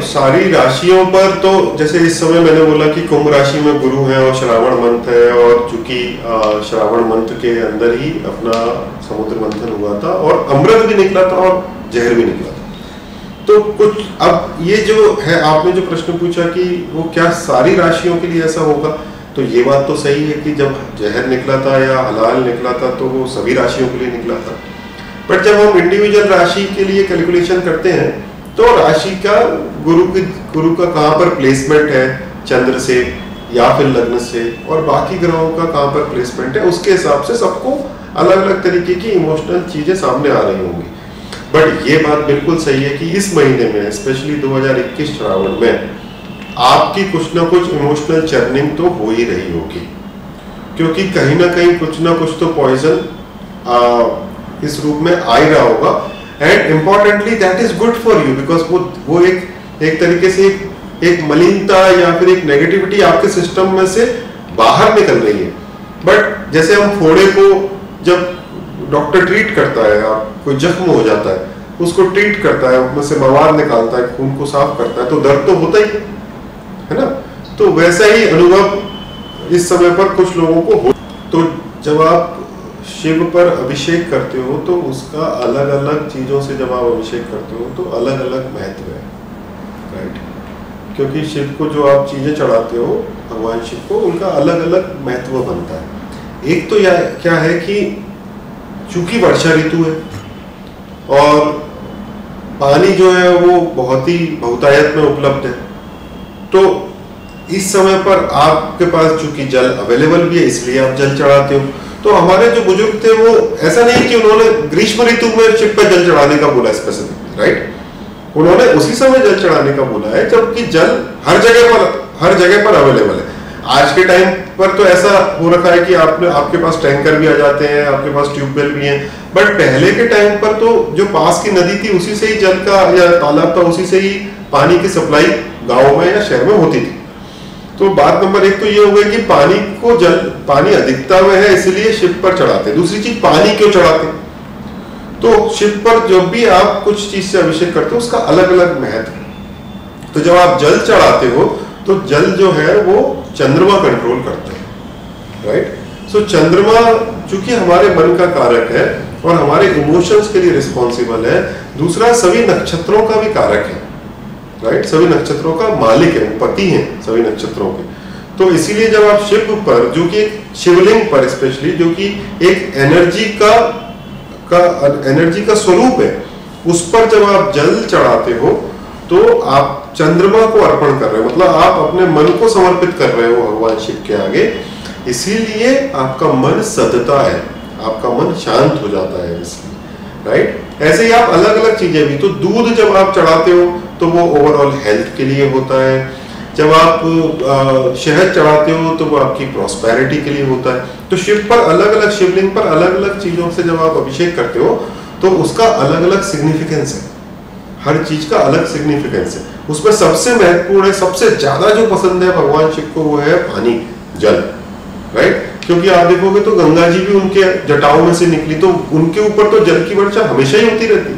अब सारी राशियों पर तो जैसे इस समय मैंने बोला कि कुंभ राशि में गुरु है और श्रावण मंथ है और चूँकि श्रावण मंथ के अंदर ही अपना समुद्र मंथन हुआ था और अमृत भी निकला था और जहर भी निकला था। तो कुछ, अब ये जो है, आपने जो प्रश्न पूछा कि वो क्या सारी राशियों के लिए ऐसा होगा तो ये बात तो सही है कि जब जहर निकला था या हलाल निकला था तो वो सभी राशियों के लिए निकला था। बट जब हम इंडिविजुअल राशि के लिए कैलकुलेशन करते हैं तो राशि का गुरु की, गुरु का कहाँ पर प्लेसमेंट है? चंद्र से या फिर लग्न से? और बाकी ग्रहों का कहाँ पर प्लेसमेंट है? उसके हिसाब से सबको अलग अलग तरीके की इमोशनल चीज़ें सामने आ रही होंगी। बट ये बात बिल्कुल सही है कि इस महीने में स्पेशली 2021 श्रावण में, आपकी कुछ ना कुछ इमोशनल चर्निंग तो हो ही रही होगी। क्योंकि कहीं ना कहीं कुछ ना कुछ तो पॉइजन इस रूप में आ ही रहा होगा। And importantly that is good for you because वो वो एक एक तरीके से एक एक मलिनता या फिर एक नेगेटिविटी आपके सिस्टम में से बाहर निकल रही है। बट जैसे हम फोड़े को जब डॉक्टर ट्रीट करता है आप कोई जख्म हो जाता है, उसको ट्रीट करता है, उसमें से मवाद निकालता है, खून को साफ़ करता है तो दर्द तो होता ही, है ना? तो वैसा ही अनुभव इस समय पर कुछ लोगों को हो तो जब आप शिव पर अभिषेक करते हो तो उसका अलग अलग चीज़ों से जब आप अभिषेक करते हो तो अलग अलग महत्व है राइट क्योंकि शिव को जो आप चीज़ें चढ़ाते हो, भगवान शिव को, उनका अलग अलग महत्व बनता है। एक तो यह क्या है कि चूँकि वर्षा ऋतु है और पानी जो है वो बहुत ही बहुतायत में उपलब्ध है तो इस समय पर आपके पास चूँकि जल अवेलेबल भी है, इसलिए आप जल चढ़ाते हो। तो हमारे जो बुज़ुर्ग थे, वो ऐसा नहीं कि उन्होंने ग्रीष्म ऋतु में शिव पर जल चढ़ाने का बोला स्पेसिफिक राइट उन्होंने उसी समय जल चढ़ाने का बोला है, जबकि जल हर जगह पर, हर जगह पर अवेलेबल है। आज के टाइम पर तो ऐसा हो रखा है कि आपने, आपके पास टैंकर भी आ जाते हैं, आपके पास ट्यूबवेल भी हैं। बट पहले के टाइम पर तो जो पास की नदी थी, उसी से ही जल का या तालाब था, उसी से ही पानी की सप्लाई गाँव में या शहर में होती थी। तो बात नंबर एक तो ये हो गई कि पानी को जल, पानी अधिकता में है, इसलिए शिव पर चढ़ाते दूसरी चीज़, पानी क्यों चढ़ाते तो शिव पर जब भी आप कुछ चीज़ से अभिषेक करते हो, उसका अलग अलग महत्व है। तो जब आप जल चढ़ाते हो तो जल जो है, वो चंद्रमा कंट्रोल करते हैं। राइट सो चंद्रमा चूँकि हमारे मन का कारक है, और हमारे इमोशंस के लिए रिस्पॉन्सिबल है, दूसरा सभी नक्षत्रों का भी कारक है। राइट सभी नक्षत्रों का मालिक है, पति है सभी नक्षत्रों के। तो इसीलिए जब आप शिव पर, जो कि शिवलिंग पर स्पेशली जो कि एक एनर्जी का का एनर्जी का स्वरूप है, उस पर जब आप जल चढ़ाते हो तो आप चंद्रमा को अर्पण कर रहे हो मतलब आप अपने मन को समर्पित कर रहे हो भगवान शिव के आगे। इसीलिए आपका मन सदता है, आपका मन शांत हो जाता है इसलिए। राइट ऐसे ही आप अलग अलग चीज़ें भी तो दूध जब आप चढ़ाते हो तो वो ओवरऑल हेल्थ के लिए होता है। जब आप शहद चढ़ाते हो तो वो आपकी प्रॉस्पेरिटी के लिए होता है। तो शिव पर अलग अलग शिवलिंग पर अलग अलग चीज़ों से जब आप अभिषेक करते हो तो उसका अलग अलग सिग्निफिकेंस है। हर चीज़ का अलग सिग्निफिकेंस है। उसमें सबसे महत्वपूर्ण है, सबसे ज़्यादा जो पसंद है भगवान शिव को, वो है पानी, जल राइट क्योंकि आप देखोगे तो गंगा जी भी उनके जटाओं में से निकली तो उनके ऊपर तो जल की वर्षा हमेशा ही होती रहती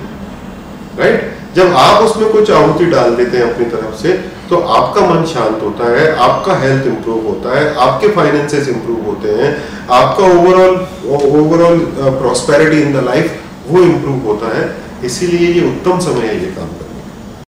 राइट जब आप उसमें कुछ आहुति डाल देते हैं अपनी तरफ़ से तो आपका मन शांत होता है, आपका हेल्थ इंप्रूव होता है, आपके फाइनेंसेस इंप्रूव होते हैं, आपका overall overall prosperity in the life वो इंप्रूव होता है। इसीलिए ये उत्तम समय है ये काम करना।